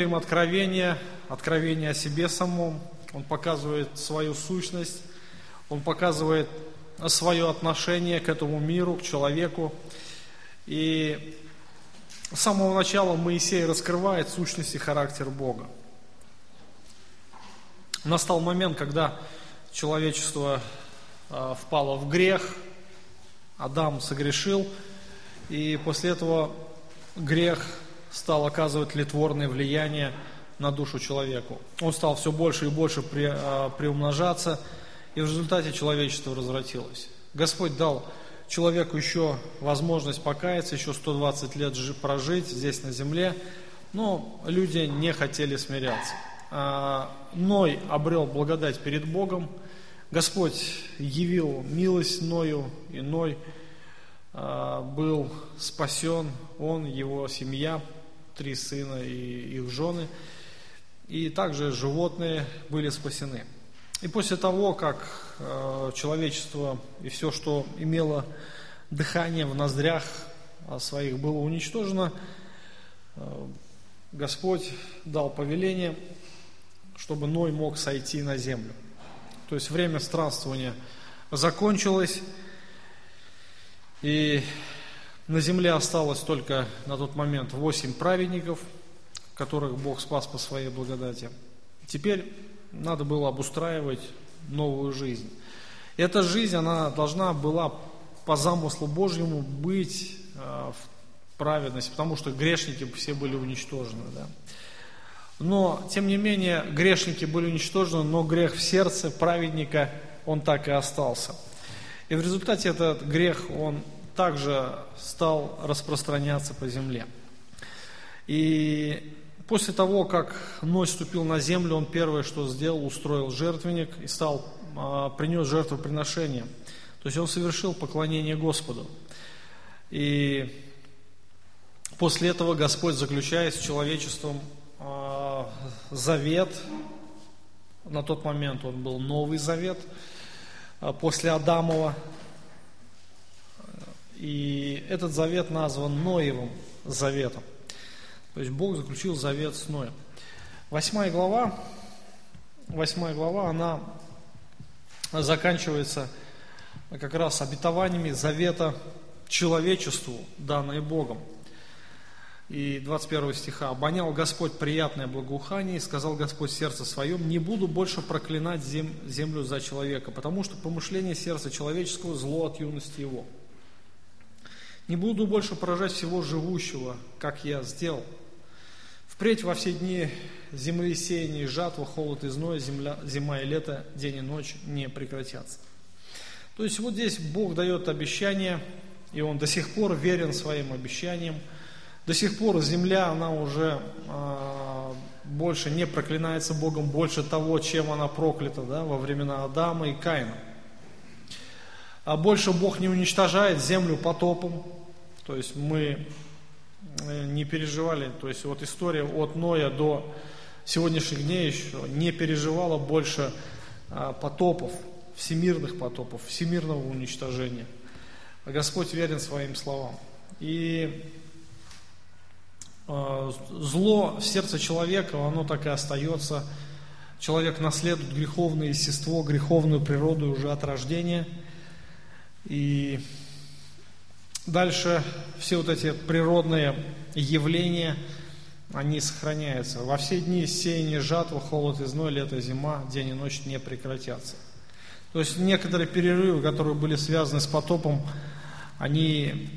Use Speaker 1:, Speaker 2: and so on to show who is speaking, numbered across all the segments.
Speaker 1: Им откровение, откровение о себе самом, он показывает свою сущность, он показывает свое отношение к этому миру, к человеку. И с самого начала Моисей раскрывает сущность и характер Бога. Настал момент, когда человечество а, впало в грех, Адам согрешил, и после этого грех стал оказывать литворное влияние на душу человеку. Он стал все больше и больше при, а, приумножаться, и в результате человечество развратилось. Господь дал человеку еще возможность покаяться, еще 120 лет прожить здесь на земле, но люди не хотели смиряться. А, Ной обрел благодать перед Богом, Господь явил милость Ною, и Ной а, был спасен, он, его семья, три сына и их жены, и также животные были спасены. И после того, как э, человечество и все, что имело дыхание в ноздрях своих, было уничтожено, э, Господь дал повеление, чтобы Ной мог сойти на землю. То есть время странствования закончилось, и на земле осталось только на тот момент восемь праведников, которых Бог спас по своей благодати. Теперь надо было обустраивать новую жизнь. Эта жизнь, она должна была по замыслу Божьему быть э, в праведности, потому что грешники все были уничтожены. Да? Но, тем не менее, грешники были уничтожены, но грех в сердце праведника, он так и остался. И в результате этот грех, он также стал распространяться по земле. И После того, как Ной ступил на землю, он первое, что сделал, устроил жертвенник и стал, а, принес жертвоприношение. То есть он совершил поклонение Господу. И после этого Господь заключает с человечеством а, завет. На тот момент он был Новый Завет а, после Адамова. И этот завет назван Ноевым заветом. То есть Бог заключил завет с Ноем. Восьмая глава, восьмая глава, она заканчивается как раз обетованиями завета человечеству, данные Богом. И 21 стиха. «Обонял Господь приятное благоухание, и сказал Господь сердце своем, не буду больше проклинать зем, землю за человека, потому что помышление сердца человеческого зло от юности его. Не буду больше поражать всего живущего, как я сделал. Впредь во все дни земли сеяния и жатва, холод и зной, земля, зима и лето, день и ночь не прекратятся. То есть вот здесь Бог дает обещание, и Он до сих пор верен своим обещаниям. До сих пор земля, она уже э, больше не проклинается Богом, больше того, чем она проклята да, во времена Адама и Каина. А больше Бог не уничтожает землю потопом. То есть мы Э, не переживали, то есть вот история от Ноя до сегодняшних дней еще не переживала больше а, потопов, всемирных потопов, всемирного уничтожения. А Господь верен своим словам. И а, зло в сердце человека, оно так и остается. Человек наследует греховное естество, греховную природу уже от рождения. И Дальше все вот эти природные явления, они сохраняются. Во все дни сеяние, жатва, холод и зной, лето, зима, день и ночь не прекратятся. То есть некоторые перерывы, которые были связаны с потопом, они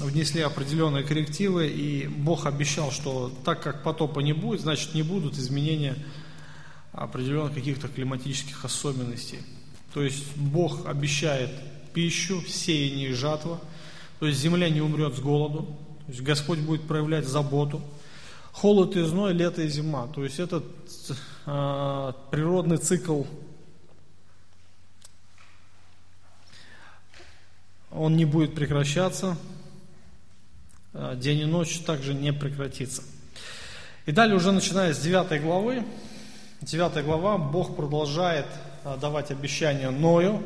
Speaker 1: внесли определенные коррективы, и Бог обещал, что так как потопа не будет, значит не будут изменения определенных каких-то климатических особенностей. То есть Бог обещает пищу, сеяние и жатва – то есть земля не умрет с голоду. То есть Господь будет проявлять заботу. Холод и зной, лето и зима. То есть этот э, природный цикл, он не будет прекращаться. А, день и ночь также не прекратится. И далее уже начиная с 9 главы, 9 глава, Бог продолжает давать обещания Ною.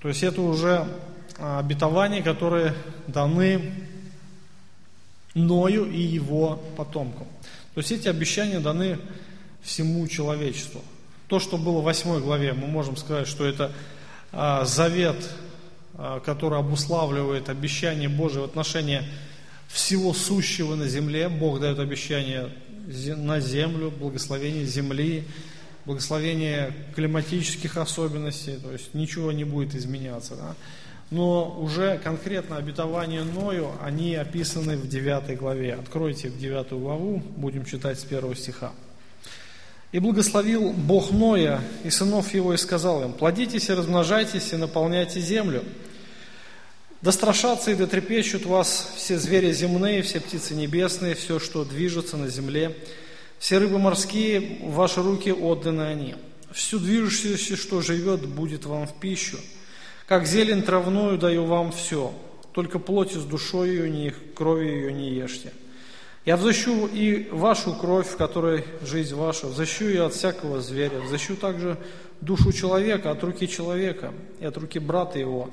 Speaker 1: То есть это уже обетований, которые даны Ною и его потомкам. То есть эти обещания даны всему человечеству. То, что было в 8 главе, мы можем сказать, что это а, завет, а, который обуславливает обещание Божие в отношении всего сущего на земле. Бог дает обещание на землю, благословение земли, благословение климатических особенностей, то есть ничего не будет изменяться. Да? Но уже конкретно обетование Ною, они описаны в 9 главе. Откройте в 9 главу, будем читать с 1 стиха. «И благословил Бог Ноя и сынов его, и сказал им, «Плодитесь и размножайтесь, и наполняйте землю. Да страшатся и да трепещут вас все звери земные, все птицы небесные, все, что движется на земле, все рыбы морские, в ваши руки отданы они. Всю движущуюся, что живет, будет вам в пищу. Как зелень травную даю вам все, только плоти с душой ее, не кровью ее не ешьте. Я взыщу и вашу кровь, в которой жизнь ваша, взыщу ее от всякого зверя, взыщу также душу человека от руки человека и от руки брата его.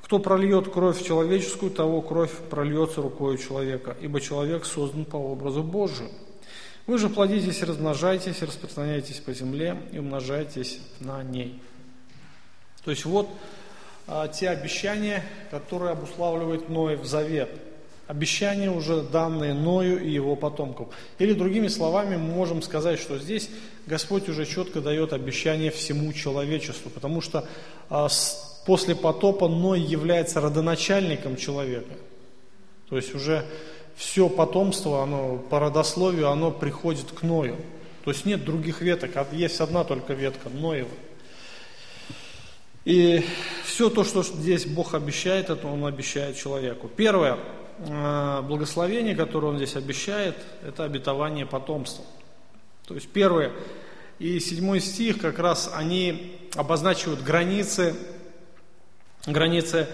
Speaker 1: Кто прольет кровь человеческую, того кровь прольется рукой человека, ибо человек создан по образу Божию. Вы же плодитесь, размножайтесь, распространяйтесь по земле и умножайтесь на ней. То есть вот а, те обещания, которые обуславливает Ной в завет. Обещания уже данные Ною и его потомкам. Или другими словами, мы можем сказать, что здесь Господь уже четко дает обещание всему человечеству, потому что а, с, после потопа Ной является родоначальником человека. То есть уже все потомство, оно по родословию, оно приходит к Ною. То есть нет других веток, а есть одна только ветка, Ноева. И все то, что здесь Бог обещает, это Он обещает человеку. Первое э, благословение, которое Он здесь обещает, это обетование потомства. То есть первое и седьмой стих как раз они обозначивают границы, границы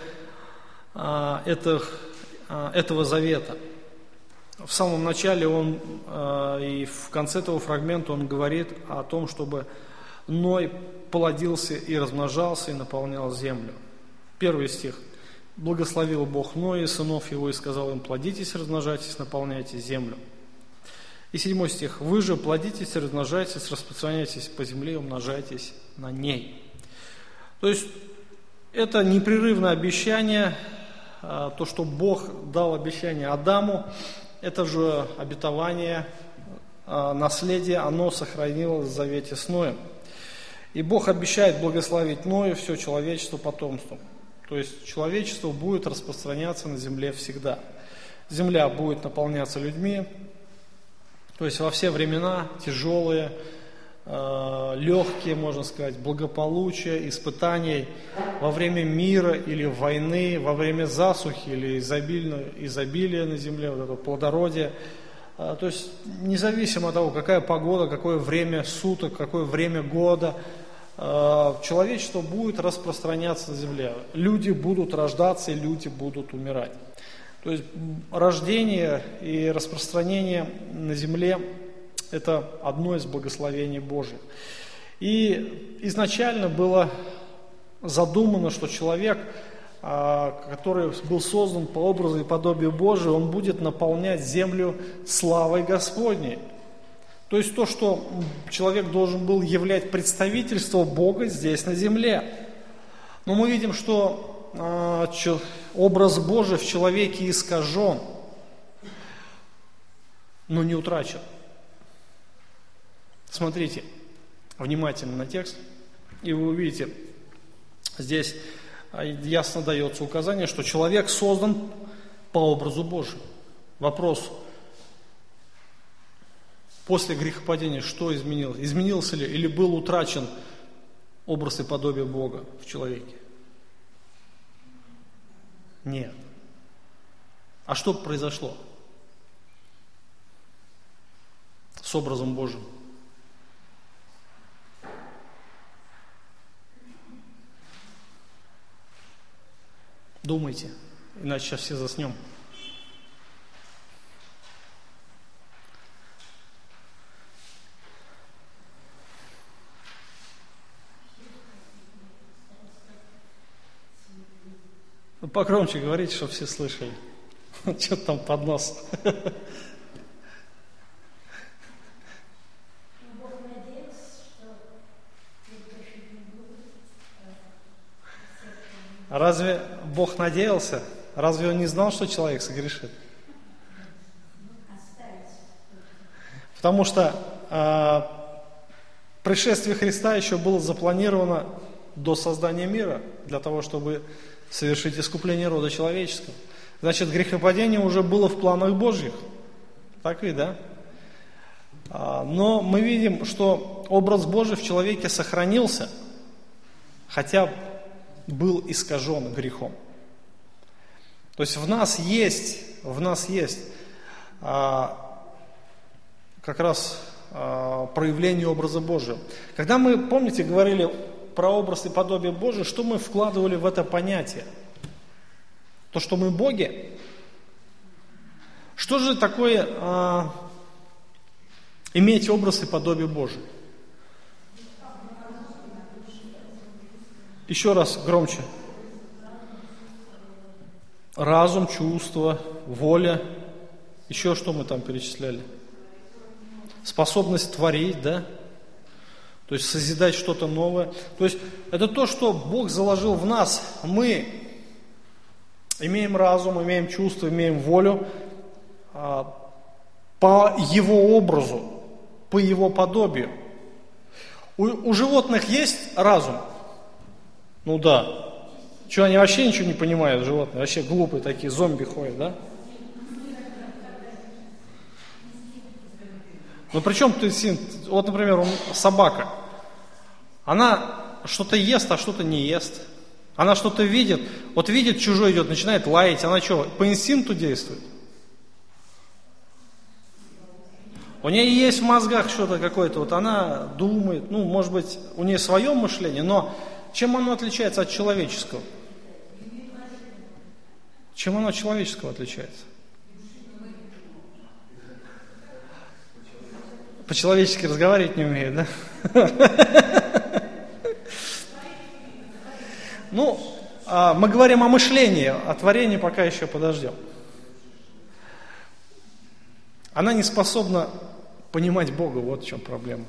Speaker 1: э, этих, э, этого завета – в самом начале он э, и в конце этого фрагмента он говорит о том, чтобы Ной плодился и размножался и наполнял землю. Первый стих. Благословил Бог Ноя и сынов его и сказал им, плодитесь, размножайтесь, наполняйте землю. И седьмой стих. Вы же плодитесь, размножайтесь, распространяйтесь по земле и умножайтесь на ней. То есть это непрерывное обещание, э, то, что Бог дал обещание Адаму, это же обетование, а, наследие, оно сохранилось в завете с Ноем. И Бог обещает благословить Ною все человечество потомством. То есть человечество будет распространяться на земле всегда. Земля будет наполняться людьми, то есть во все времена тяжелые, Э, легкие, можно сказать, благополучия, испытаний во время мира или войны, во время засухи или изобильно, изобилия на земле, вот это плодородие. Э, то есть независимо от того, какая погода, какое время суток, какое время года, э, человечество будет распространяться на земле. Люди будут рождаться и люди будут умирать. То есть рождение и распространение на земле это одно из благословений Божьих. И изначально было задумано, что человек, а, который был создан по образу и подобию Божию, он будет наполнять землю славой Господней. То есть то, что человек должен был являть представительство Бога здесь на земле. Но мы видим, что а, образ Божий в человеке искажен, но не утрачен. Смотрите внимательно на текст, и вы увидите, здесь а, ясно дается указание, что человек создан по образу Божию. Вопрос, после грехопадения что изменилось? Изменился ли или был утрачен образ и подобие Бога в человеке? Нет. А что произошло с образом Божьим? Думайте, иначе сейчас все заснем. Ну, покромче говорите, чтобы все слышали. Что там под нос? Разве Бог надеялся? Разве он не знал, что человек согрешит? Потому что э, пришествие Христа еще было запланировано до создания мира, для того, чтобы совершить искупление рода человеческого. Значит, грехопадение уже было в планах Божьих. Так ведь, да? А, но мы видим, что образ Божий в человеке сохранился, хотя был искажен грехом. То есть в нас есть, в нас есть а, как раз а, проявление образа Божьего. Когда мы, помните, говорили про образ и подобие Божие, что мы вкладывали в это понятие? То, что мы боги? Что же такое а, иметь образ и подобие Божие? Еще раз громче. Разум, чувство, воля. Еще что мы там перечисляли? Способность творить, да? То есть созидать что-то новое. То есть это то, что Бог заложил в нас. Мы имеем разум, имеем чувство, имеем волю а, по Его образу, по Его подобию. У, у животных есть разум? Ну да. Что, они вообще ничего не понимают, животные? Вообще глупые такие, зомби ходят, да? Ну при чем ты, вот, например, собака, она что-то ест, а что-то не ест. Она что-то видит, вот видит, чужой идет, начинает лаять, она что, по инстинкту действует? У нее есть в мозгах что-то какое-то, вот она думает, ну, может быть, у нее свое мышление, но чем оно отличается от человеческого? Чем оно от человеческого отличается? По-человечески разговаривать не умеет, да? Ну, а, мы говорим о мышлении, о творении пока еще подождем. Она не способна понимать Бога, вот в чем проблема.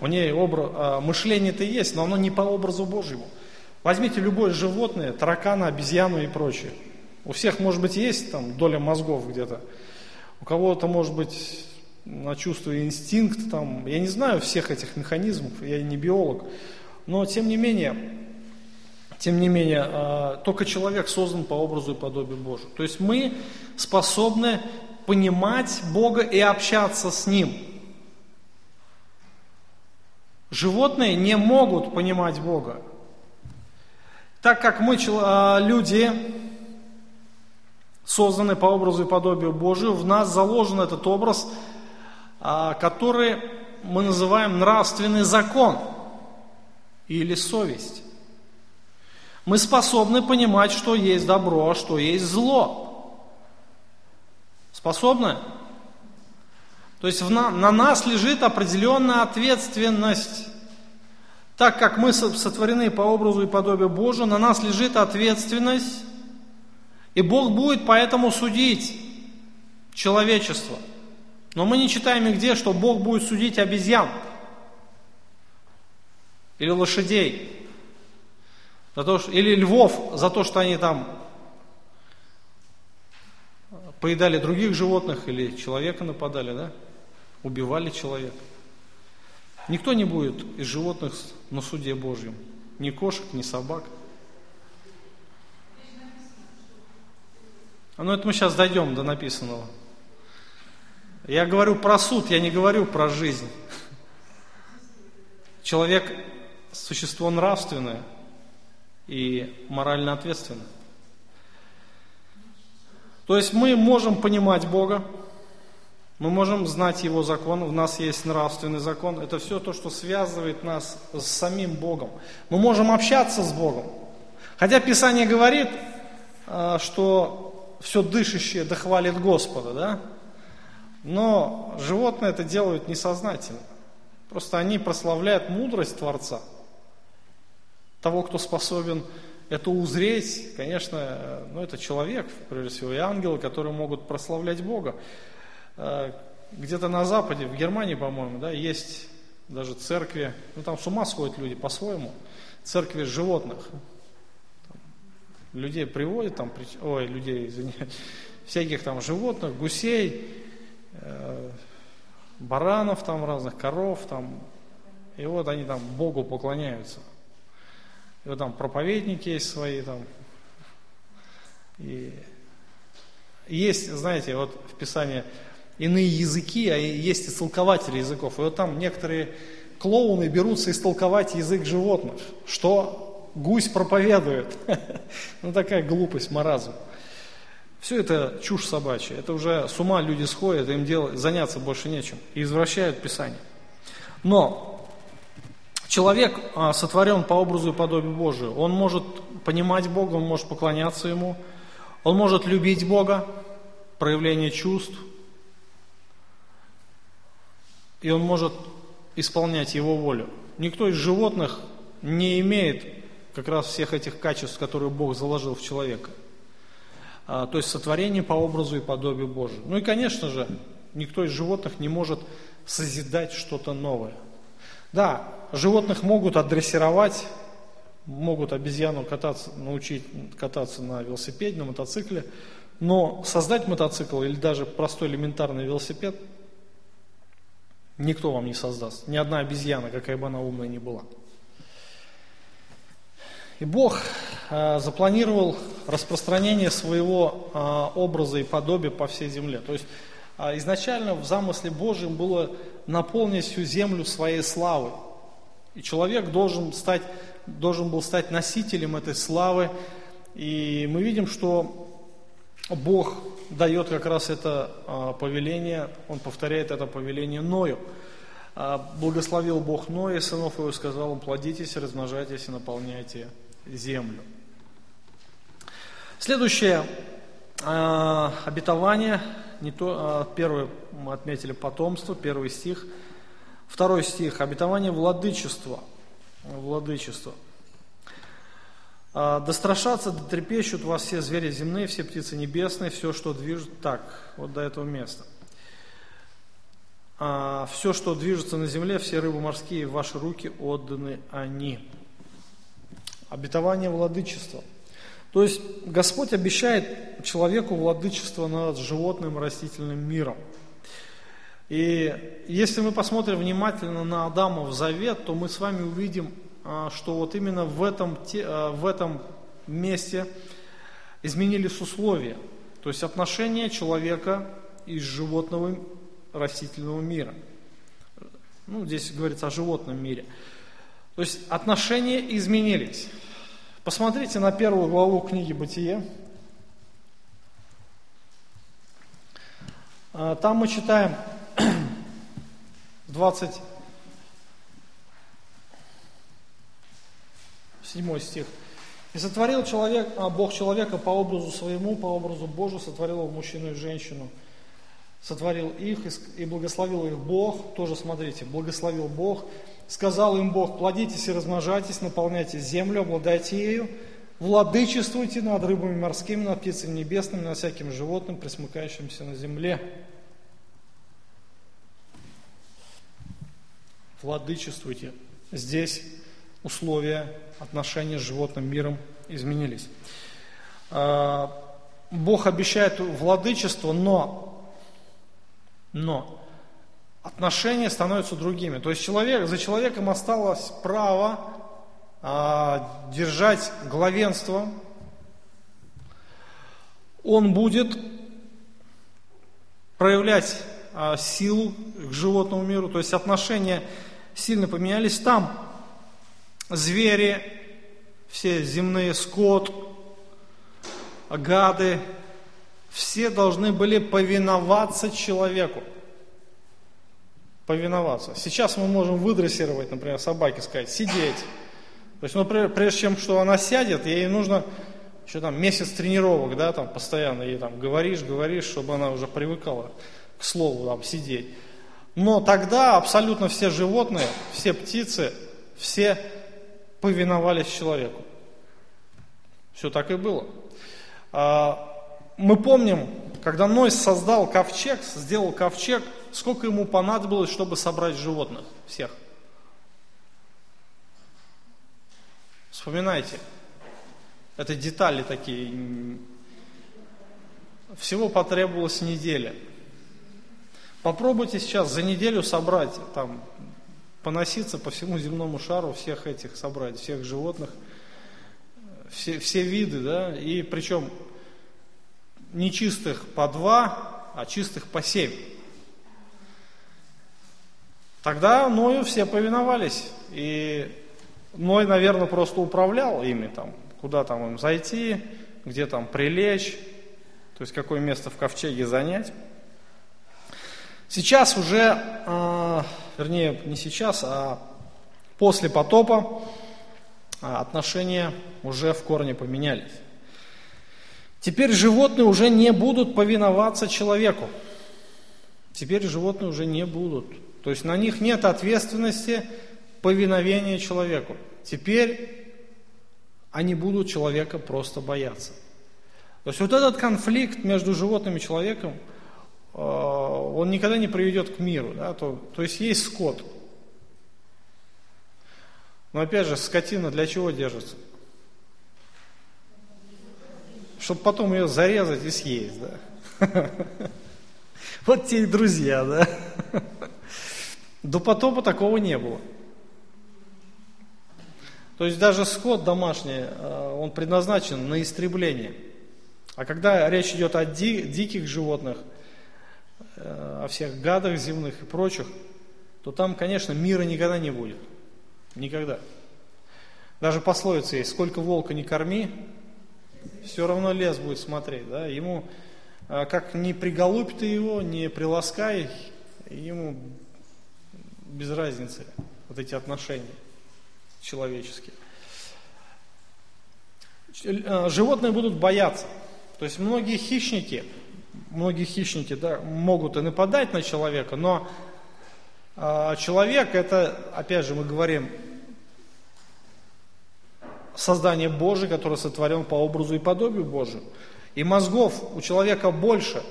Speaker 1: У нее образ, а, мышление-то есть, но оно не по образу Божьему. Возьмите любое животное, таракана, обезьяну и прочее. У всех, может быть, есть там доля мозгов где-то. У кого-то, может быть, на чувство инстинкт, там, я не знаю всех этих механизмов, я не биолог, но тем не менее, тем не менее, а, только человек создан по образу и подобию Божию. То есть мы способны понимать Бога и общаться с Ним. Животные не могут понимать Бога. Так как мы, а, люди, созданы по образу и подобию Божию, в нас заложен этот образ, а, который мы называем нравственный закон или совесть. Мы способны понимать, что есть добро, а что есть зло. Способны? То есть на, на нас лежит определенная ответственность. Так как мы сотворены по образу и подобию Божию, на нас лежит ответственность, и Бог будет поэтому судить человечество. Но мы не читаем нигде, что Бог будет судить обезьян или лошадей, за то, что, или львов за то, что они там поедали других животных или человека нападали, да? Убивали человека. Никто не будет из животных на суде Божьем. Ни кошек, ни собак. А ну это мы сейчас дойдем до написанного. Я говорю про суд, я не говорю про жизнь. Человек – существо нравственное и морально ответственное. То есть мы можем понимать Бога, мы можем знать Его закон, в нас есть нравственный закон. Это все то, что связывает нас с самим Богом. Мы можем общаться с Богом. Хотя Писание говорит, а, что все дышащее дохвалит Господа, да? Но животные это делают несознательно. Просто они прославляют мудрость Творца, того, кто способен это узреть, конечно, ну это человек, прежде всего, и ангелы, которые могут прославлять Бога. Э, где-то на Западе, в Германии, по-моему, да, есть даже церкви, ну там с ума сходят люди по-своему, церкви животных. Людей приводят там, ой, людей, извиняюсь, всяких там животных, гусей, э, баранов там разных, коров там, и вот они там Богу поклоняются. И вот там проповедники есть свои там. И есть, знаете, вот в Писании иные языки, а есть истолкователи языков. И вот там некоторые клоуны берутся истолковать язык животных, что гусь проповедует. Ну такая глупость, маразм. Все это чушь собачья, это уже с ума люди сходят, им делать, заняться больше нечем, и извращают Писание. Но человек а, сотворен по образу и подобию Божию, он может понимать Бога, он может поклоняться Ему, он может любить Бога, проявление чувств, и он может исполнять его волю. Никто из животных не имеет как раз всех этих качеств, которые Бог заложил в человека. А, то есть сотворение по образу и подобию Божию. Ну и, конечно же, никто из животных не может созидать что-то новое. Да, животных могут отдрессировать, могут обезьяну кататься, научить кататься на велосипеде, на мотоцикле, но создать мотоцикл или даже простой элементарный велосипед Никто вам не создаст. Ни одна обезьяна, какая бы она умная ни была. И Бог э, запланировал распространение своего э, образа и подобия по всей земле. То есть э, изначально в замысле Божьем было наполнить всю землю своей славы. И человек должен, стать, должен был стать носителем этой славы. И мы видим, что Бог дает как раз это а, повеление, он повторяет это повеление Ною. А, благословил Бог Ноя, сынов его, сказал им, плодитесь, размножайтесь и наполняйте землю. Следующее а, обетование, не то, первое мы отметили потомство, первый стих, второй стих, обетование владычества, владычества – а, да страшатся, да трепещут вас все звери земные, все птицы небесные, все, что движет так, вот до этого места. А, все, что движется на земле, все рыбы морские, в ваши руки отданы они. Обетование владычества. То есть Господь обещает человеку владычество над животным растительным миром. И если мы посмотрим внимательно на Адамов завет, то мы с вами увидим что вот именно в этом, а, в этом месте изменились условия. То есть отношения человека из животного растительного мира. Ну, здесь говорится о животном мире. То есть отношения изменились. Посмотрите на первую главу книги «Бытие». А, там мы читаем 20 седьмой стих. «И сотворил человек, а Бог человека по образу своему, по образу Божию, сотворил его мужчину и женщину. Сотворил их и благословил их Бог». Тоже смотрите, благословил Бог. Сказал им Бог, плодитесь и размножайтесь, наполняйте землю, обладайте ею, владычествуйте над рыбами морскими, над птицами небесными, над всяким животным, присмыкающимся на земле. Владычествуйте. Здесь условия отношения с животным миром изменились. А, Бог обещает владычество, но, но отношения становятся другими. То есть человек, за человеком осталось право а, держать главенство. Он будет проявлять а, силу к животному миру. То есть отношения сильно поменялись там звери, все земные скот, гады, все должны были повиноваться человеку. Повиноваться. Сейчас мы можем выдрессировать, например, собаке, сказать, сидеть. То есть, ну, прежде чем что она сядет, ей нужно еще там месяц тренировок, да, там постоянно ей там говоришь, говоришь, чтобы она уже привыкала к слову там сидеть. Но тогда абсолютно все животные, все птицы, все повиновались человеку. Все так и было. А, мы помним, когда Ной создал ковчег, сделал ковчег, сколько ему понадобилось, чтобы собрать животных всех? Вспоминайте. Это детали такие. Всего потребовалась неделя. Попробуйте сейчас за неделю собрать, там, поноситься по всему земному шару, всех этих собрать, всех животных, все, все виды, да, и причем не чистых по два, а чистых по семь. Тогда Ною все повиновались, и Ной, наверное, просто управлял ими, там, куда там им зайти, где там прилечь, то есть какое место в ковчеге занять. Сейчас уже, э, вернее, не сейчас, а после потопа а, отношения уже в корне поменялись. Теперь животные уже не будут повиноваться человеку. Теперь животные уже не будут. То есть на них нет ответственности повиновения человеку. Теперь они будут человека просто бояться. То есть вот этот конфликт между животным и человеком, он никогда не приведет к миру. Да? То, то есть есть скот. Но опять же, скотина для чего держится? Чтобы потом ее зарезать и съесть. Да? Вот те и друзья, да? До потопа такого не было. То есть даже скот домашний, э, он предназначен на истребление – а когда речь идет о ди, диких животных, э, о всех гадах земных и прочих, то там, конечно, мира никогда не будет. Никогда. Даже пословица есть, сколько волка не корми, все равно лес будет смотреть. Да? Ему, э, как не приголубь ты его, не приласкай, ему без разницы вот эти отношения человеческие. Э, животные будут бояться. То есть многие хищники, многие хищники да, могут и нападать на человека, но э, человек это, опять же, мы говорим, создание Божие, которое сотворен по образу и подобию Божию. И мозгов у человека больше,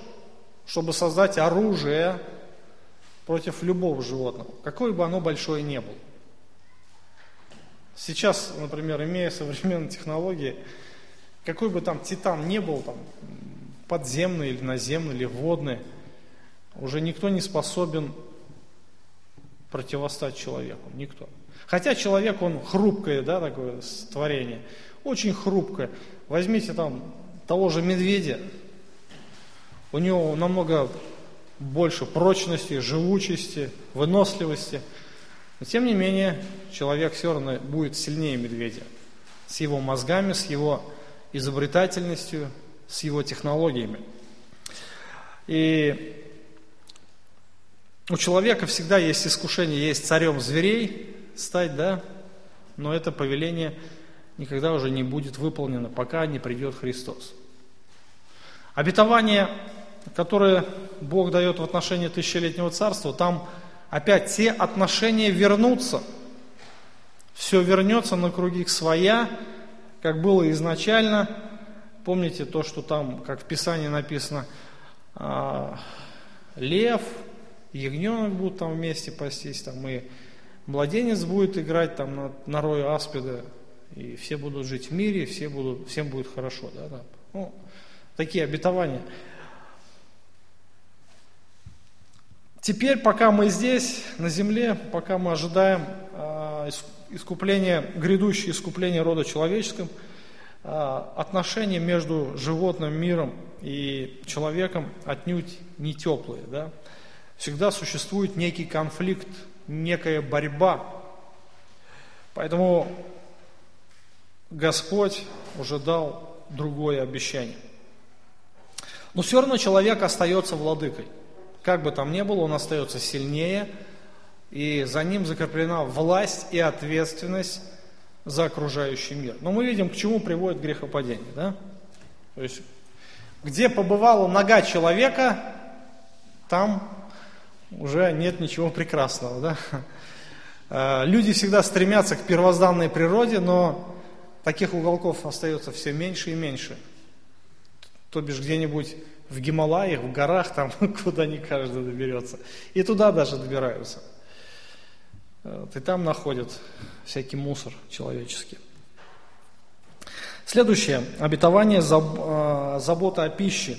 Speaker 1: чтобы создать оружие против любого животного, какое бы оно большое ни было. Сейчас, например, имея современные технологии, какой бы там титан не был, там, подземный или наземный, или водный, уже никто не способен противостать человеку, никто. Хотя человек, он хрупкое, да, такое творение, очень хрупкое. Возьмите там того же медведя, у него намного больше прочности, живучести, выносливости. Но тем не менее, человек все равно будет сильнее медведя. С его мозгами, с его изобретательностью, с его технологиями. И у человека всегда есть искушение, есть царем зверей стать, да, но это повеление никогда уже не будет выполнено, пока не придет Христос. Обетование, которое Бог дает в отношении тысячелетнего царства, там опять те отношения вернутся. Все вернется на круги своя, как было изначально. Помните то, что там, как в Писании написано, а, лев, ягненок будут там вместе пастись, там и младенец будет играть там на, на рое аспида, и все будут жить в мире, все будут, всем будет хорошо. Да, да. Ну, такие обетования. Теперь, пока мы здесь, на земле, пока мы ожидаем э, искупление, грядущее искупление рода человеческим, а, отношения между животным миром и человеком отнюдь не теплые. Да? Всегда существует некий конфликт, некая борьба. Поэтому Господь уже дал другое обещание. Но все равно человек остается владыкой. Как бы там ни было, он остается сильнее – и за ним закреплена власть и ответственность за окружающий мир. Но мы видим, к чему приводит грехопадение. Да? То есть, где побывала нога человека, там уже нет ничего прекрасного. Да? Э, люди всегда стремятся к первозданной природе, но таких уголков остается все меньше и меньше. То бишь где-нибудь в Гималаях, в горах, там, куда не каждый доберется. И туда даже добираются. И там находят всякий мусор человеческий. Следующее. Обетование э, забота о пище.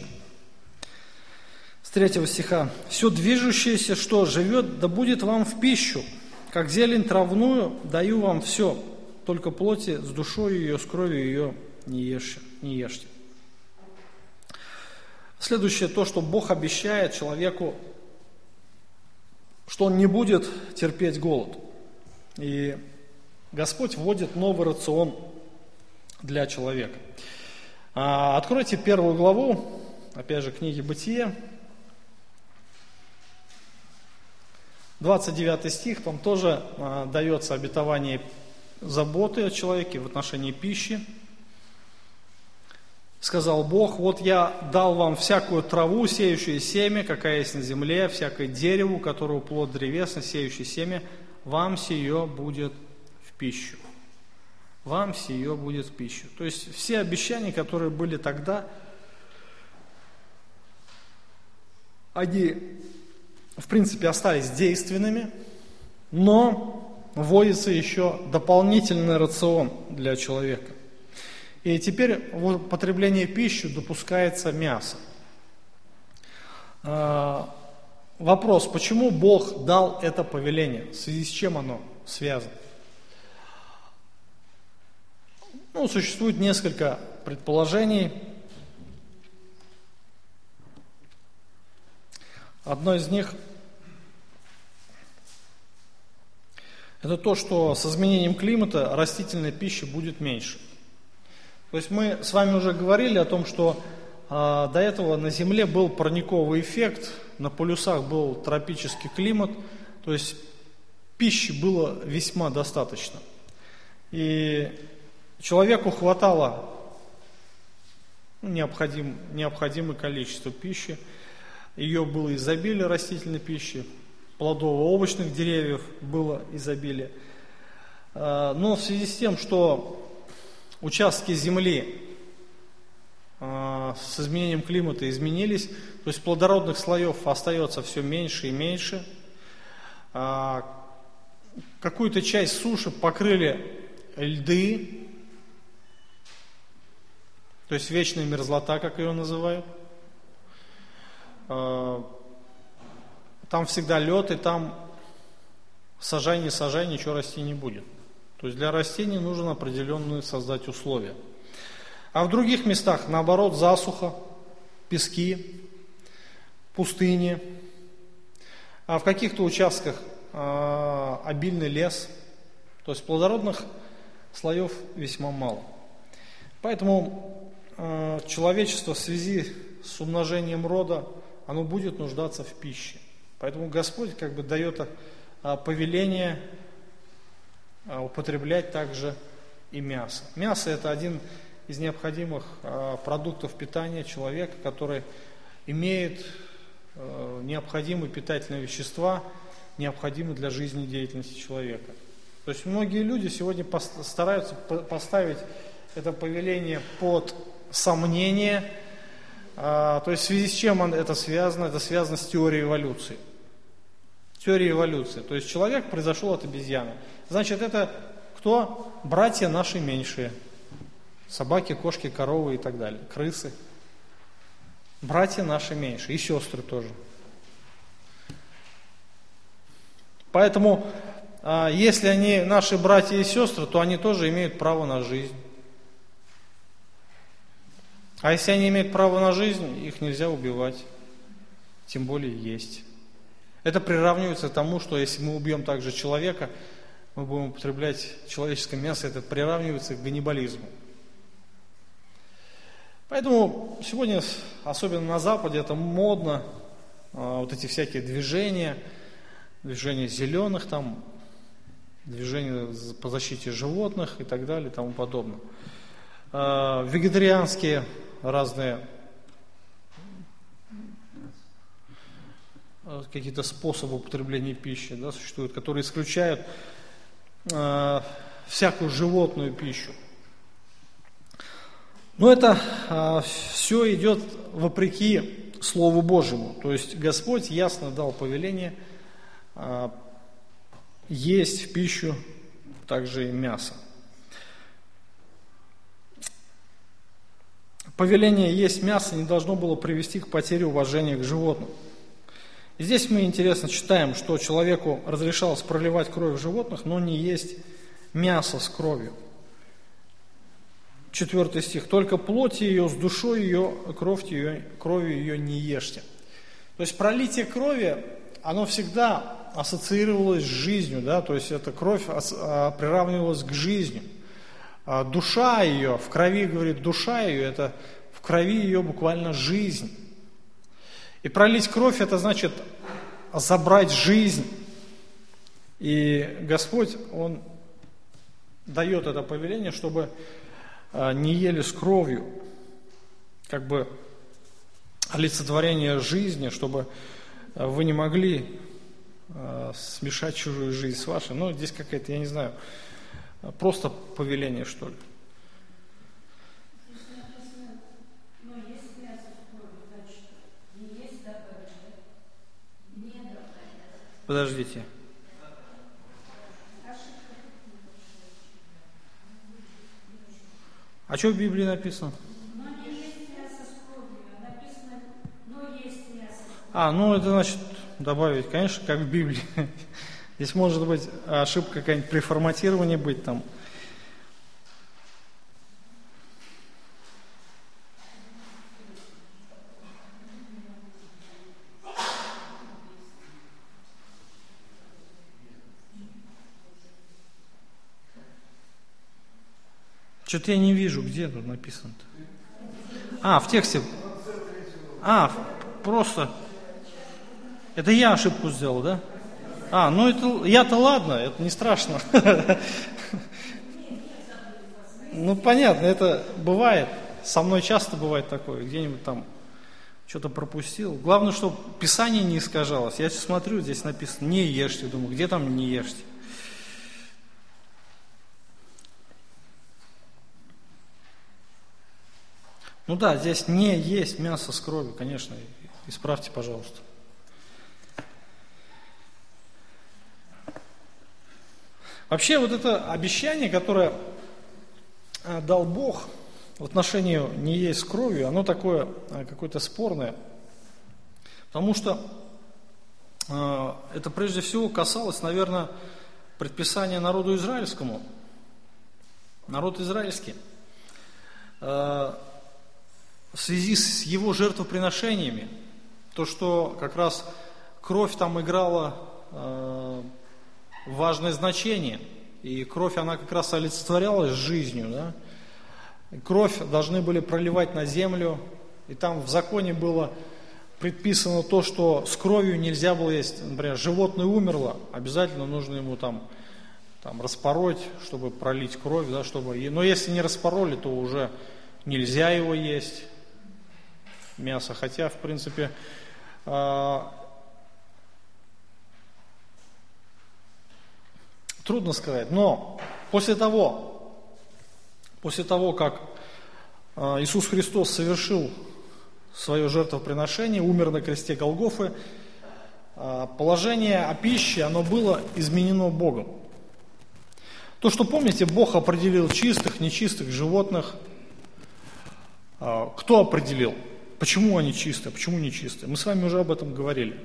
Speaker 1: С третьего стиха. «Все движущееся, что живет, да будет вам в пищу, как зелень травную даю вам все, только плоти с душой ее, с кровью ее не ешьте». Не ешьте. Следующее, то, что Бог обещает человеку, что он не будет терпеть голод. И Господь вводит новый рацион для человека. А, откройте первую главу, опять же, книги Бытия, 29 стих, там тоже а, дается обетование заботы о человеке в отношении пищи. Сказал Бог, вот я дал вам всякую траву, сеющую семя, какая есть на земле, всякое дерево, у которого плод древесный, сеющий семя, вам сие будет в пищу. Вам сие будет в пищу. То есть все обещания, которые были тогда, они, в принципе, остались действенными, но вводится еще дополнительный рацион для человека. И теперь в употреблении пищи допускается мясо. А, вопрос, почему Бог дал это повеление? В связи с чем оно связано? Ну, существует несколько предположений. Одно из них – это то, что с изменением климата растительной пищи будет меньше. То есть мы с вами уже говорили о том, что э, до этого на Земле был парниковый эффект, на полюсах был тропический климат, то есть пищи было весьма достаточно. И человеку хватало ну, необходим, необходимое количество пищи, ее было изобилие растительной пищи, плодово-овощных деревьев было изобилие. А, но в связи с тем, что участки земли э, с изменением климата изменились, то есть плодородных слоев остается все меньше и меньше. Э, какую-то часть суши покрыли льды, то есть вечная мерзлота, как ее называют. Э, там всегда лед, и там сажай, не сажай, ничего расти не будет. То есть для растений нужно определенные создать условия. А в других местах, наоборот, засуха, пески, пустыни. А в каких-то участках э, обильный лес. То есть плодородных слоев весьма мало. Поэтому э, человечество в связи с умножением рода, оно будет нуждаться в пище. Поэтому Господь как бы дает э, повеление употреблять также и мясо. Мясо – это один из необходимых а, продуктов питания человека, который имеет а, необходимые питательные вещества, необходимые для жизнедеятельности человека. То есть многие люди сегодня стараются поставить это повеление под сомнение, то есть в связи с чем это связано? Это связано с теорией эволюции. Теория эволюции. То есть человек произошел от обезьяны. Значит, это кто? Братья наши меньшие. Собаки, кошки, коровы и так далее. Крысы. Братья наши меньшие. И сестры тоже. Поэтому, а, если они наши братья и сестры, то они тоже имеют право на жизнь. А если они имеют право на жизнь, их нельзя убивать. Тем более есть. Это приравнивается к тому, что если мы убьем также человека, мы будем употреблять человеческое мясо, это приравнивается к ганнибализму. Поэтому сегодня, особенно на Западе, это модно, а, вот эти всякие движения, движения зеленых, там, движения по защите животных и так далее и тому подобное. А, вегетарианские разные какие-то способы употребления пищи да, существуют, которые исключают э, всякую животную пищу. Но это а, все идет вопреки Слову Божьему. То есть Господь ясно дал повеление а, есть пищу также и мясо. Повеление есть мясо не должно было привести к потере уважения к животным. Здесь мы интересно читаем, что человеку разрешалось проливать кровь животных, но не есть мясо с кровью. Четвертый стих. «Только плоть ее с душой ее, кровь ее, кровью ее не ешьте». То есть пролитие крови, оно всегда ассоциировалось с жизнью, да, то есть эта кровь а, приравнивалась к жизни. А душа ее, в крови, говорит, душа ее, это в крови ее буквально жизнь. И пролить кровь, это значит забрать жизнь. И Господь, Он дает это повеление, чтобы а, не ели с кровью, как бы олицетворение жизни, чтобы вы не могли а, смешать чужую жизнь с вашей. Ну, здесь какая-то, я не знаю, просто повеление, что ли. Подождите. А что в Библии написано? А, ну это значит добавить, конечно, как в Библии. Здесь может быть ошибка какая-нибудь при форматировании быть там. Что-то я не вижу, где тут написано-то. А, в тексте. А, просто. Это я ошибку сделал, да? А, ну это я-то ладно, это не страшно. Ну понятно, это бывает. Со мной часто бывает такое, где-нибудь там что-то пропустил. Главное, чтобы Писание не искажалось. Я смотрю, здесь написано «не ешьте». Думаю, где там «не ешьте»? Ну да, здесь не есть мясо с кровью, конечно, исправьте, пожалуйста. Вообще вот это обещание, которое э, дал Бог в отношении не есть с кровью, оно такое э, какое-то спорное. Потому что э, это прежде всего касалось, наверное, предписания народу израильскому. Народ израильский в связи с его жертвоприношениями, то, что как раз кровь там играла важное значение. И кровь, она как раз олицетворялась жизнью. Да? Кровь должны были проливать на землю. И там в законе было предписано то, что с кровью нельзя было есть. Например, животное умерло, обязательно нужно ему там, там распороть, чтобы пролить кровь. Да, чтобы... Но если не распороли, то уже нельзя его есть, мясо. Хотя, в принципе, а, Трудно сказать, но после того, после того, как а, Иисус Христос совершил свое жертвоприношение, умер на кресте Голгофы, а, положение о пище, оно было изменено Богом. То, что помните, Бог определил чистых, нечистых животных. Кто определил? Почему они чистые, почему нечистые? Мы с вами уже об этом говорили.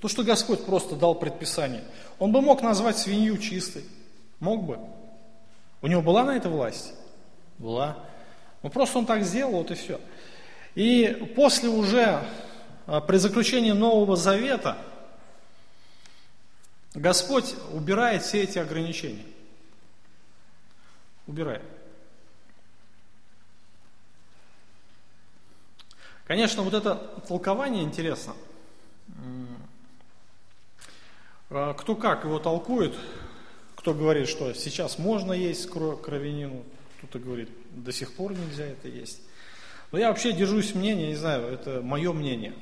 Speaker 1: То, что Господь просто дал предписание. Он бы мог назвать свинью чистой. Мог бы. У него была на это власть? Была. Ну просто он так сделал, вот и все. И после уже, а, при заключении Нового Завета, Господь убирает все эти ограничения. Убирает. Конечно, вот это толкование интересно. А кто как его толкует, кто говорит, что сейчас можно есть кровянину, кто-то говорит, до сих пор нельзя это есть. Но я вообще держусь мнения, не знаю, это мое мнение,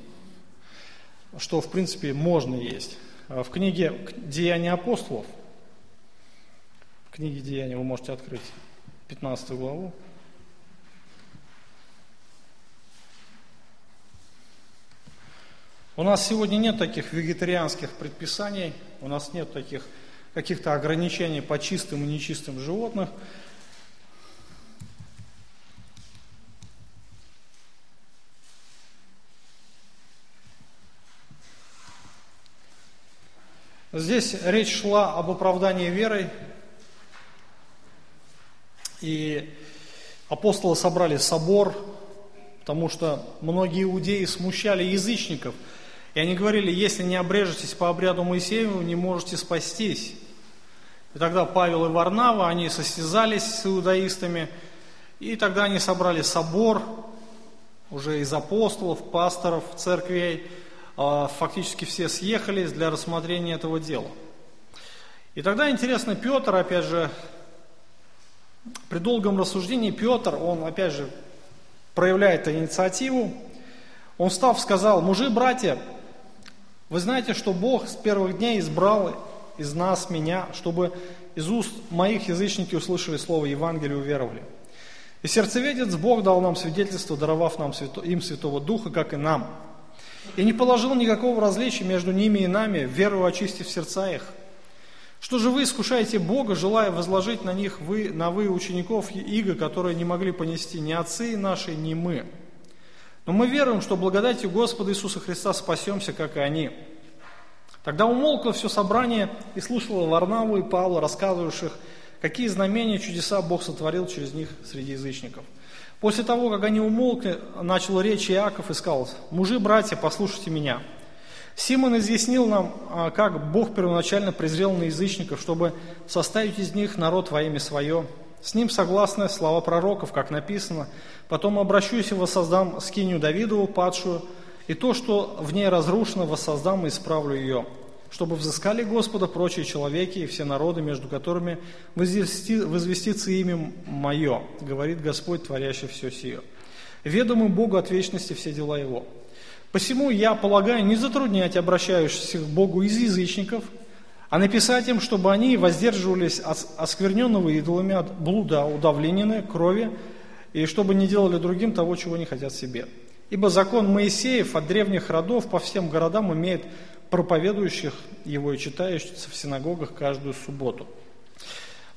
Speaker 1: что в принципе можно есть. А в книге «Деяния апостолов», в книге «Деяния» вы можете открыть 15 главу, У нас сегодня нет таких вегетарианских предписаний, у нас нет таких каких-то ограничений по чистым и нечистым животных. Здесь речь шла об оправдании верой, и апостолы собрали собор, потому что многие иудеи смущали язычников – и они говорили, если не обрежетесь по обряду Моисееву, не можете спастись. И тогда Павел и Варнава, они состязались с иудаистами, и тогда они собрали собор, уже из апостолов, пасторов, церквей, а, фактически все съехались для рассмотрения этого дела. И тогда интересно, Петр, опять же, при долгом рассуждении Петр, он, опять же, проявляет инициативу, он встав, сказал, мужи, братья, вы знаете, что Бог с первых дней избрал из нас, меня, чтобы из уст моих язычники услышали слово Евангелия и уверовали. И сердцеведец Бог дал нам свидетельство, даровав нам свято, им Святого Духа, как и нам. И не положил никакого различия между ними и нами, веру очистив сердца их. Что же вы искушаете Бога, желая возложить на них вы, на вы учеников иго, которые не могли понести ни отцы наши, ни мы? Но мы веруем, что благодатью Господа Иисуса Христа спасемся, как и они. Тогда умолкло все собрание и слушало Варнаву и Павла, рассказывавших, какие знамения чудеса Бог сотворил через них среди язычников. После того, как они умолкли, начал речь Иаков и сказал, «Мужи, братья, послушайте меня». Симон изъяснил нам, а, как Бог первоначально презрел на язычников, чтобы составить из них народ во имя свое, с ним согласны слова пророков, как написано, «Потом обращусь и воссоздам скинию Давидову, падшую, и то, что в ней разрушено, воссоздам и исправлю ее, чтобы взыскали Господа прочие человеки и все народы, между которыми возвести, возвестится имя Мое, говорит Господь, творящий все сие. Ведомы Богу от вечности все дела Его. Посему я полагаю не затруднять обращающихся к Богу из язычников – а написать им, чтобы они воздерживались от оскверненного идолами, от блуда, удавленины, крови, и чтобы не делали другим того, чего не хотят себе. Ибо закон Моисеев от древних родов по всем городам имеет проповедующих его и читающих в синагогах каждую субботу.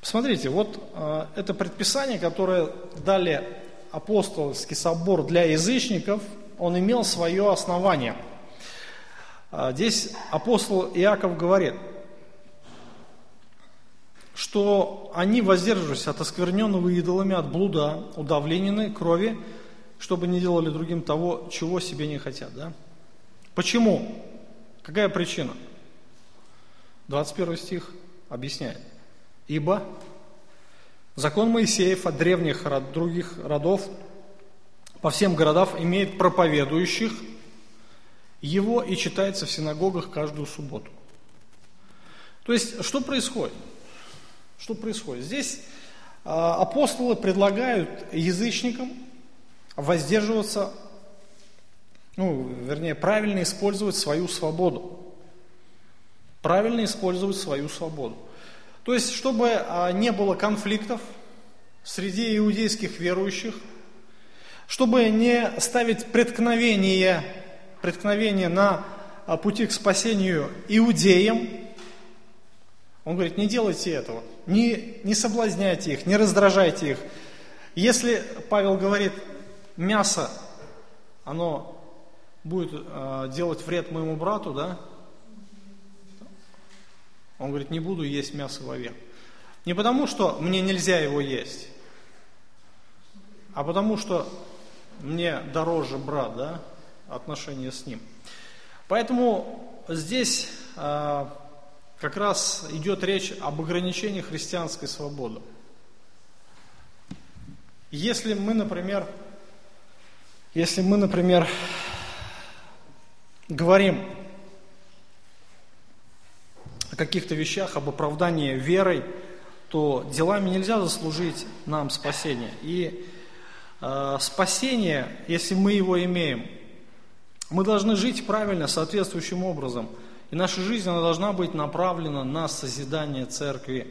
Speaker 1: Посмотрите, вот э, это предписание, которое дали апостольский собор для язычников, он имел свое основание. Э, здесь апостол Иаков говорит – что они воздерживались от оскверненного идолами, от блуда, удавленины, крови, чтобы не делали другим того, чего себе не хотят. Да? Почему? Какая причина? 21 стих объясняет. Ибо закон Моисеев от древних род, других родов по всем городам имеет проповедующих его и читается в синагогах каждую субботу. То есть, что происходит? Что происходит? Здесь а, апостолы предлагают язычникам воздерживаться, ну, вернее, правильно использовать свою свободу. Правильно использовать свою свободу. То есть, чтобы а, не было конфликтов среди иудейских верующих, чтобы не ставить преткновение, преткновение на а, пути к спасению иудеям, он говорит, не делайте этого, не, не соблазняйте их, не раздражайте их. Если Павел говорит, мясо, оно будет э, делать вред моему брату, да, он говорит, не буду есть мясо вовек. Не потому, что мне нельзя его есть, а потому, что мне дороже брат, да, отношения с ним. Поэтому здесь э, как раз идет речь об ограничении христианской свободы. Если мы, например, если мы, например, говорим о каких-то вещах, об оправдании верой, то делами нельзя заслужить нам спасение. И э, спасение, если мы его имеем, мы должны жить правильно, соответствующим образом – и наша жизнь она должна быть направлена на созидание церкви.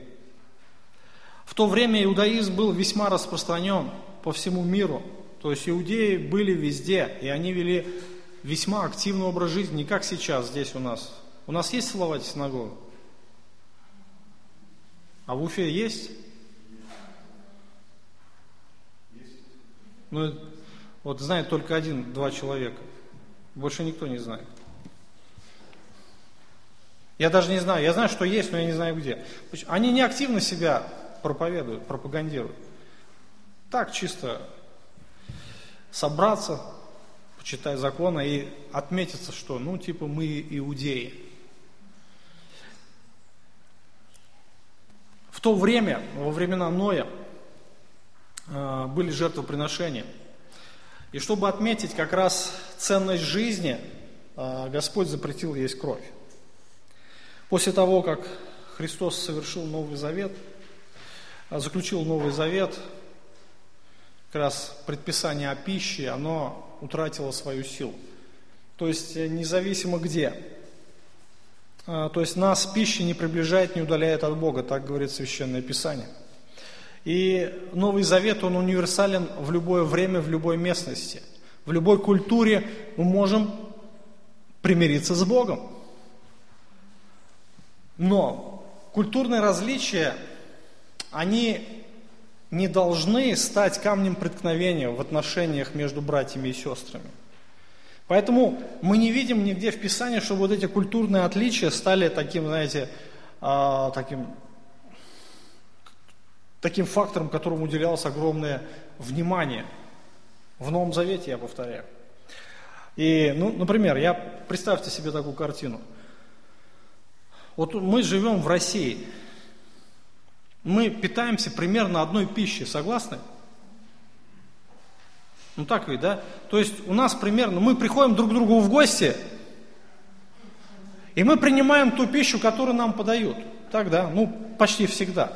Speaker 1: В то время иудаизм был весьма распространен по всему миру. То есть иудеи были везде, и они вели весьма активный образ жизни, не как сейчас здесь у нас. У нас есть Салавате синагога? А в Уфе есть? Ну, вот знает только один-два человека. Больше никто не знает. Я даже не знаю, я знаю, что есть, но я не знаю где. Они не активно себя проповедуют, пропагандируют. Так чисто собраться, почитать законы и отметиться, что, ну, типа, мы иудеи. В то время, во времена Ноя, э, были жертвоприношения. И чтобы отметить как раз ценность жизни, э, Господь запретил есть кровь. После того, как Христос совершил Новый Завет, а, заключил Новый Завет, как раз предписание о пище, оно утратило свою силу. То есть э, независимо где. А, то есть нас пища не приближает, не удаляет от Бога, так говорит Священное Писание. И Новый Завет, он универсален в любое время, в любой местности. В любой культуре мы можем примириться с Богом. Но культурные различия, они не должны стать камнем преткновения в отношениях между братьями и сестрами. Поэтому мы не видим нигде в Писании, что вот эти культурные отличия стали таким, знаете, а, таким, таким фактором, которому уделялось огромное внимание. В Новом Завете, я повторяю. И, ну, например, я, представьте себе такую картину – вот мы живем в России. Мы питаемся примерно одной пищей, согласны? Ну так ведь, да? То есть у нас примерно, мы приходим друг к другу в гости, и мы принимаем ту пищу, которую нам подают. Так, да? Ну, почти всегда.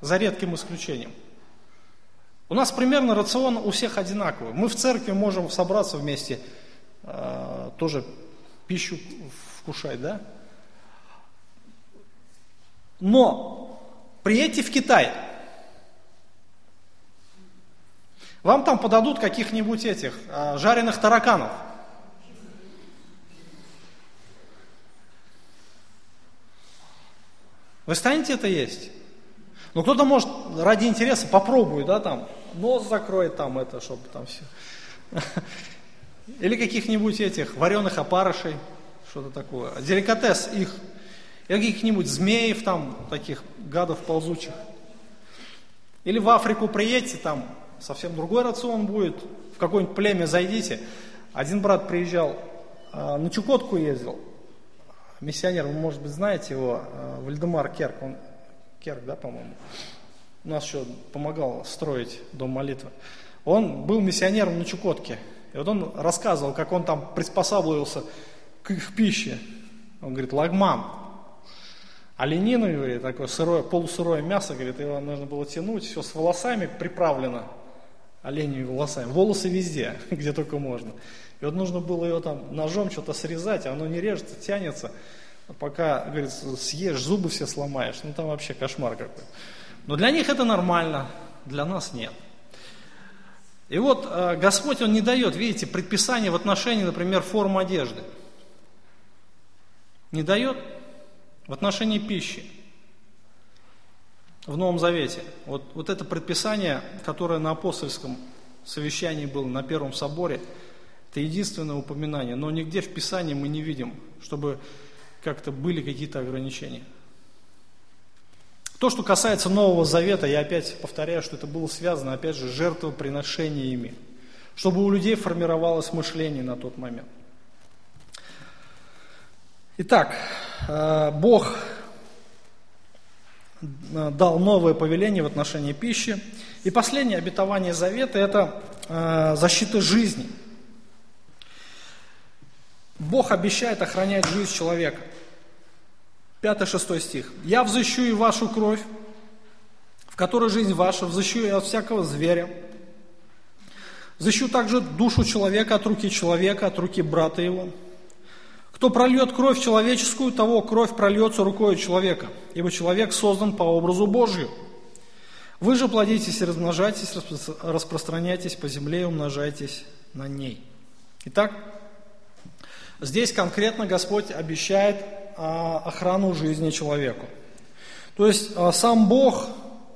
Speaker 1: За редким исключением. У нас примерно рацион у всех одинаковый. Мы в церкви можем собраться вместе, э, тоже пищу вкушать, да? Но приедьте в Китай, вам там подадут каких-нибудь этих а, жареных тараканов. Вы станете это есть? Ну, кто-то может ради интереса попробует, да, там, нос закроет там это, чтобы там все. Или каких-нибудь этих вареных опарышей, что-то такое. Деликатес их или каких-нибудь змеев там, таких гадов ползучих. Или в Африку приедете, там совсем другой рацион будет, в какое-нибудь племя зайдите. Один брат приезжал, а, на Чукотку ездил, миссионер, вы, может быть, знаете его, а, Вальдемар Керк, он, Керк, да, по-моему, у нас еще помогал строить дом молитвы. Он был миссионером на Чукотке, и вот он рассказывал, как он там приспосабливался к их пище. Он говорит, лагман, Оленину, говорит, такое сырое, полусырое мясо, говорит, его нужно было тянуть, все с волосами приправлено, оленями волосами, волосы везде, где только можно. И вот нужно было его там ножом что-то срезать, а оно не режется, тянется, пока, говорит, съешь, зубы все сломаешь, ну там вообще кошмар какой. Но для них это нормально, для нас нет. И вот э, Господь, Он не дает, видите, предписание в отношении, например, формы одежды. Не дает? В отношении пищи в Новом Завете, вот, вот это предписание, которое на апостольском совещании было, на Первом соборе, это единственное упоминание, но нигде в Писании мы не видим, чтобы как-то были какие-то ограничения. То, что касается Нового Завета, я опять повторяю, что это было связано, опять же, жертвоприношениями, чтобы у людей формировалось мышление на тот момент. Итак, Бог э, дал новое повеление в отношении пищи. И последнее обетование завета – это э, защита жизни. Бог обещает охранять жизнь человека. 5-6 стих. «Я взыщу и вашу кровь, в которой жизнь ваша, взыщу и от всякого зверя. Взыщу также душу человека от руки человека, от руки брата его. Кто прольет кровь человеческую, того кровь прольется рукой человека, ибо человек создан по образу Божию. Вы же плодитесь и размножайтесь, распространяйтесь по земле и умножайтесь на ней. Итак, Здесь конкретно Господь обещает а, охрану жизни человеку. То есть а, сам Бог,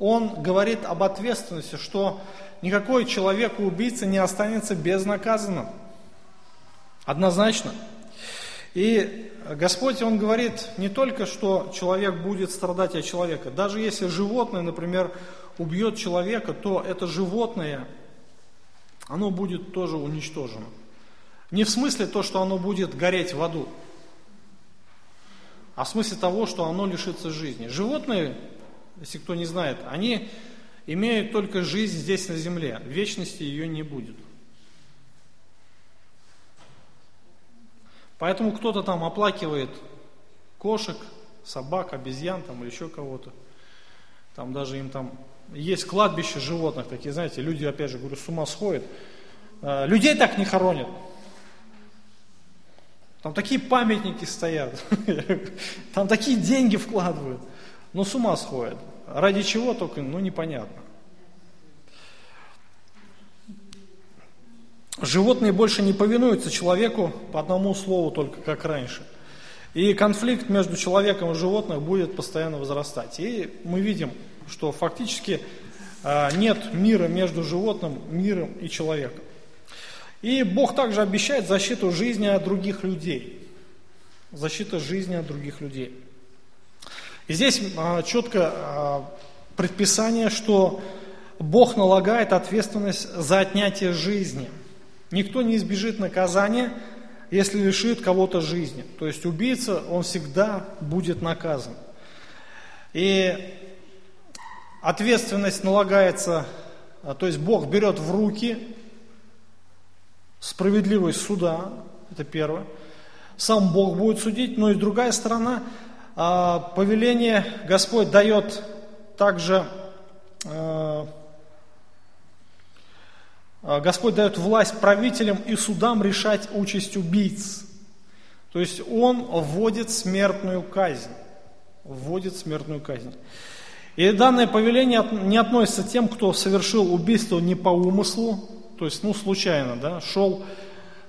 Speaker 1: Он говорит об ответственности, что никакой человек-убийца не останется безнаказанным. Однозначно. И Господь, Он говорит не только, что человек будет страдать от человека. Даже если животное, например, убьет человека, то это животное, оно будет тоже уничтожено. Не в смысле то, что оно будет гореть в аду, а в смысле того, что оно лишится жизни. Животные, если кто не знает, они имеют только жизнь здесь на земле, в вечности ее не будет. Поэтому кто-то там оплакивает кошек, собак, обезьян там или еще кого-то. Там даже им там есть кладбище животных, такие, знаете, люди, опять же, говорю, с ума сходят. А, людей так не хоронят. Там такие памятники стоят, там такие деньги вкладывают. Ну, с ума сходят. Ради чего только, ну, непонятно. Животные больше не повинуются человеку по одному слову только, как раньше. И конфликт между человеком и животным будет постоянно возрастать. И мы видим, что фактически а, нет мира между животным, миром и человеком. И Бог также обещает защиту жизни от других людей. Защита жизни от других людей. И здесь а, четко а, предписание, что Бог налагает ответственность за отнятие жизни. Никто не избежит наказания, если лишит кого-то жизни. То есть убийца, он всегда будет наказан. И ответственность налагается, а, то есть Бог берет в руки справедливость суда, это первое. Сам Бог будет судить, но и другая сторона, а, повеление Господь дает также, а, Господь дает власть правителям и судам решать участь убийц. То есть Он вводит смертную казнь. Вводит смертную казнь. И данное повеление не относится тем, кто совершил убийство не по умыслу, то есть, ну, случайно, да, шел,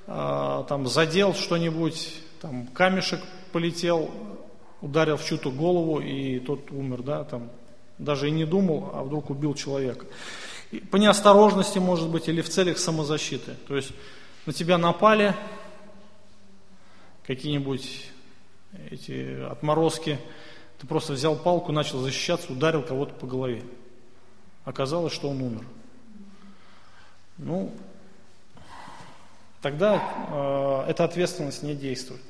Speaker 1: э, там, задел что-нибудь, там, камешек полетел, ударил в чью-то голову, и тот умер, да, там, даже и не думал, а вдруг убил человека. По неосторожности, может быть, или в целях самозащиты. То есть, на тебя напали какие-нибудь эти отморозки, ты просто взял палку, начал защищаться, ударил кого-то по голове. Оказалось, что он умер. Ну, тогда э, эта ответственность не действует.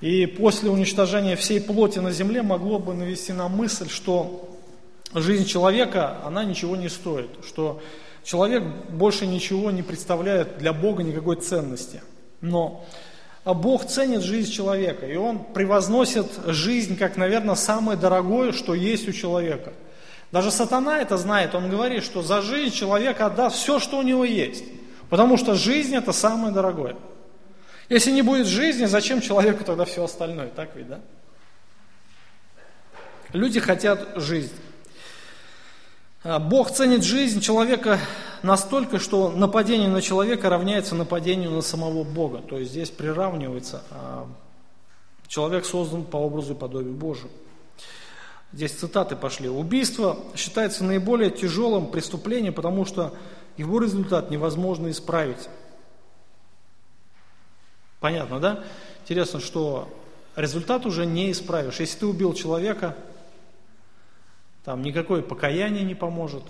Speaker 1: И после уничтожения всей плоти на земле могло бы навести на мысль, что жизнь человека, она ничего не стоит, что человек больше ничего не представляет для Бога никакой ценности. Но Бог ценит жизнь человека, и Он превозносит жизнь как, наверное, самое дорогое, что есть у человека – даже сатана это знает, он говорит, что за жизнь человек отдаст все, что у него есть. Потому что жизнь это самое дорогое. Если не будет жизни, зачем человеку тогда все остальное? Так ведь, да? Люди хотят жизнь. А, Бог ценит жизнь человека настолько, что нападение на человека равняется нападению на самого Бога. То есть здесь приравнивается. А, человек создан по образу и подобию Божию. Здесь цитаты пошли. Убийство считается наиболее тяжелым преступлением, потому что его результат невозможно исправить. Понятно, да? Интересно, что результат уже не исправишь. Если ты убил человека, там никакое покаяние не поможет.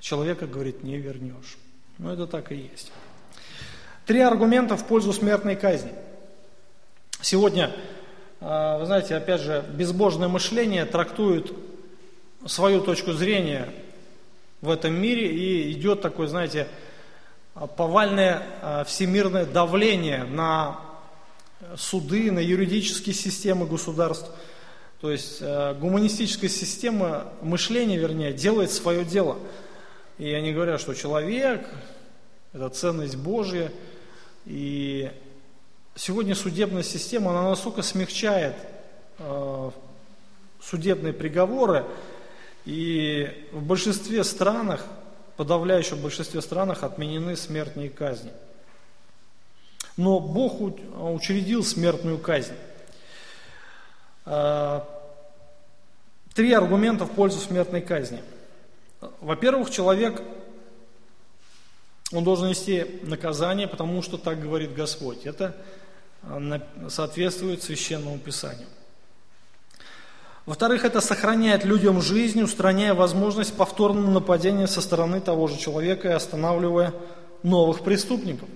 Speaker 1: Человека, говорит, не вернешь. Ну, это так и есть. Три аргумента в пользу смертной казни. Сегодня а, вы знаете, опять же, безбожное мышление трактует свою точку зрения в этом мире и идет такое, знаете, повальное а, всемирное давление на суды, на юридические системы государств. То есть а, гуманистическая система мышления, вернее, делает свое дело. И они говорят, что человек – это ценность Божья, и сегодня судебная система, она настолько смягчает э, судебные приговоры, и в большинстве странах, подавляющем большинстве странах отменены смертные казни. Но Бог учредил смертную казнь. А, три аргумента в пользу смертной казни. Во-первых, человек, он должен нести наказание, потому что так говорит Господь. Это а, соответствует Священному Писанию. Во-вторых, это сохраняет людям жизнь, устраняя возможность повторного нападения со стороны того же человека и останавливая новых преступников.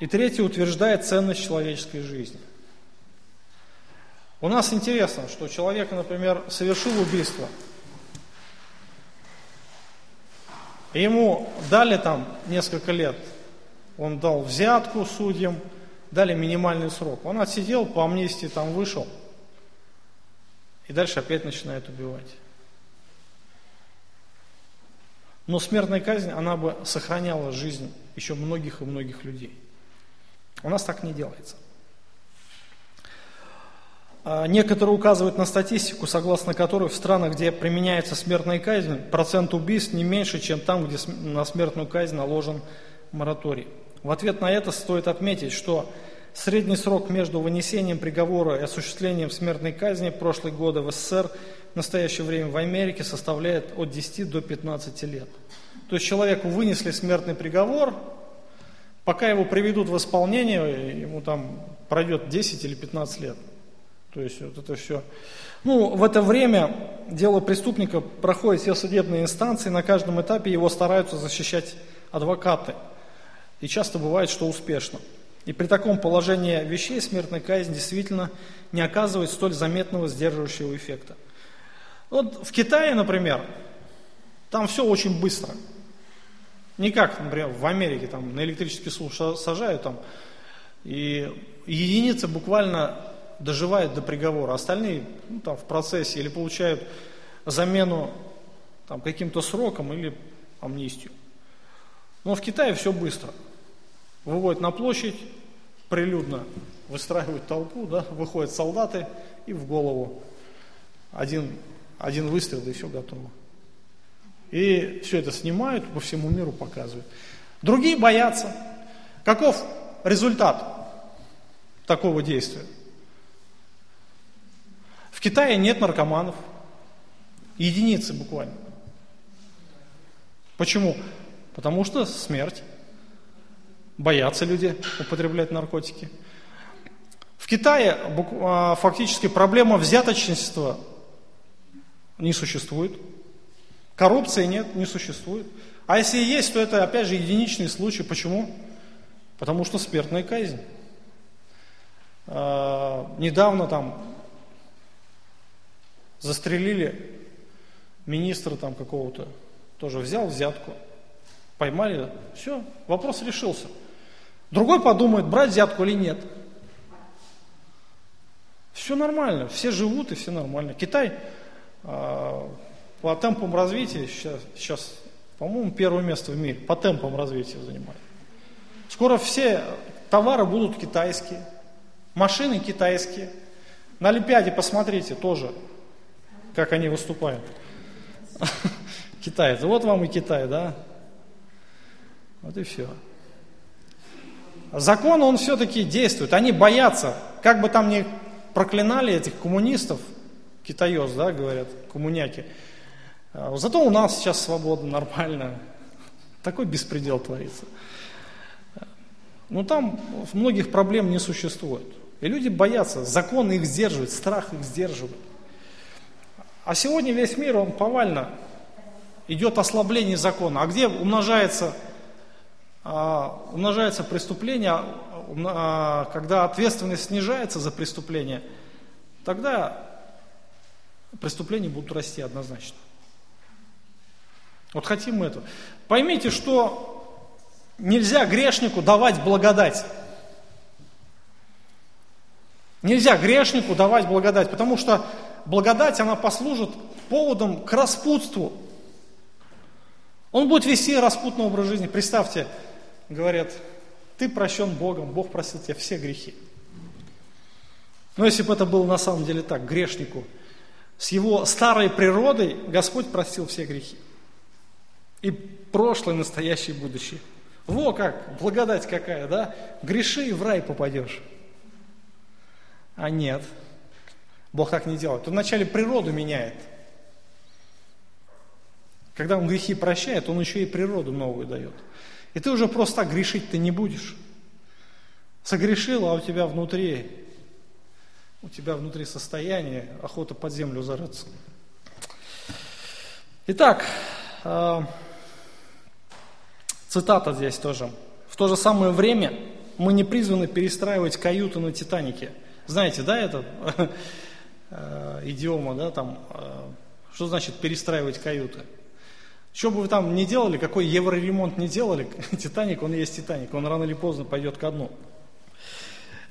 Speaker 1: И третье, утверждает ценность человеческой жизни. У нас интересно, что человек, например, совершил убийство, ему дали там несколько лет, он дал взятку судьям, дали минимальный срок. Он отсидел, по амнистии там вышел – и дальше опять начинает убивать. Но смертная казнь, она бы сохраняла жизнь еще многих и многих людей. У нас так не делается. А некоторые указывают на статистику, согласно которой в странах, где применяется смертная казнь, процент убийств не меньше, чем там, где на смертную казнь наложен мораторий. В ответ на это стоит отметить, что Средний срок между вынесением приговора и осуществлением смертной казни прошлые годы в СССР в настоящее время в Америке составляет от 10 до 15 лет. То есть человеку вынесли смертный приговор, пока его приведут в исполнение, ему там пройдет 10 или 15 лет. То есть вот это все. Ну, в это время дело преступника проходит все судебные инстанции, на каждом этапе его стараются защищать адвокаты. И часто бывает, что успешно. И при таком положении вещей смертная казнь действительно не оказывает столь заметного сдерживающего эффекта. Вот в Китае, например, там все очень быстро. Не как, например, в Америке, там на электрический стул сажают, там, и единицы буквально доживают до приговора, остальные ну, там, в процессе или получают замену там, каким-то сроком или амнистию. Но в Китае все быстро выводят на площадь, прилюдно выстраивают толпу, да, выходят солдаты и в голову один, один выстрел и все готово. И все это снимают, по всему миру показывают. Другие боятся. Каков результат такого действия? В Китае нет наркоманов. Единицы буквально. Почему? Потому что смерть. Боятся люди употреблять наркотики. В Китае а, фактически проблема взяточничества не существует. Коррупции нет, не существует. А если и есть, то это опять же единичный случай. Почему? Потому что смертная казнь. А, недавно там застрелили министра там какого-то, тоже взял взятку, поймали, все, вопрос решился. Другой подумает, брать взятку или нет. Все нормально, все живут и все нормально. Китай э, по темпам развития сейчас, сейчас по-моему, первое место в мире по темпам развития занимает. Скоро все товары будут китайские, машины китайские. На Олимпиаде посмотрите тоже, как они выступают. Китайцы. Вот вам и Китай, да? Вот и все. Закон, он все-таки действует. Они боятся, как бы там ни проклинали этих коммунистов, китаёс, да, говорят, коммуняки. А, зато у нас сейчас свобода, нормально. Такой беспредел творится. Но там многих проблем не существует. И люди боятся, закон их сдерживает, страх их сдерживает. А сегодня весь мир, он повально идет ослабление закона. А где умножается а, умножается преступление, а, когда ответственность снижается за преступление, тогда преступления будут расти однозначно. Вот хотим мы это. Поймите, что нельзя грешнику давать благодать. Нельзя грешнику давать благодать, потому что благодать, она послужит поводом к распутству. Он будет вести распутный образ жизни. Представьте, говорят, ты прощен Богом, Бог простил тебе все грехи. Но если бы это было на самом деле так, грешнику, с его старой природой Господь простил все грехи. И прошлое, настоящее, будущее. Во как, благодать какая, да? Греши и в рай попадешь. А нет, Бог так не делает. Он вначале природу меняет. Когда Он грехи прощает, Он еще и природу новую дает. И ты уже просто так грешить ты не будешь. Согрешил, а у тебя внутри, у тебя внутри состояние, охота под землю зарыться. Итак, а, цитата здесь тоже. В то же самое время мы не призваны перестраивать каюты на Титанике. Знаете, да, это э, идиома, да, там, э, что значит перестраивать каюты? Что бы вы там ни делали, какой евроремонт не делали, Титаник, он есть Титаник, он рано или поздно пойдет ко дну.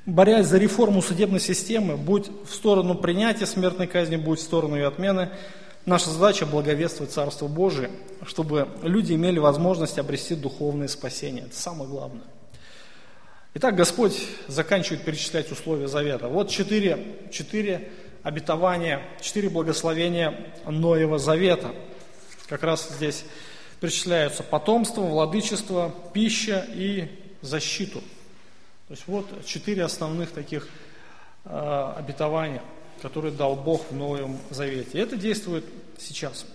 Speaker 1: Борясь за реформу судебной системы, будь в сторону принятия смертной казни, будь в сторону ее отмены, Наша задача благовествовать Царство Божие, чтобы люди имели возможность обрести духовное спасение. Это самое главное. Итак, Господь заканчивает перечислять условия завета. Вот четыре, четыре обетования, четыре благословения Ноева завета. Как раз здесь перечисляются потомство, владычество, пища и защиту. То есть вот четыре основных таких э, обетования – который дал Бог в Новом Завете. И это действует сейчас.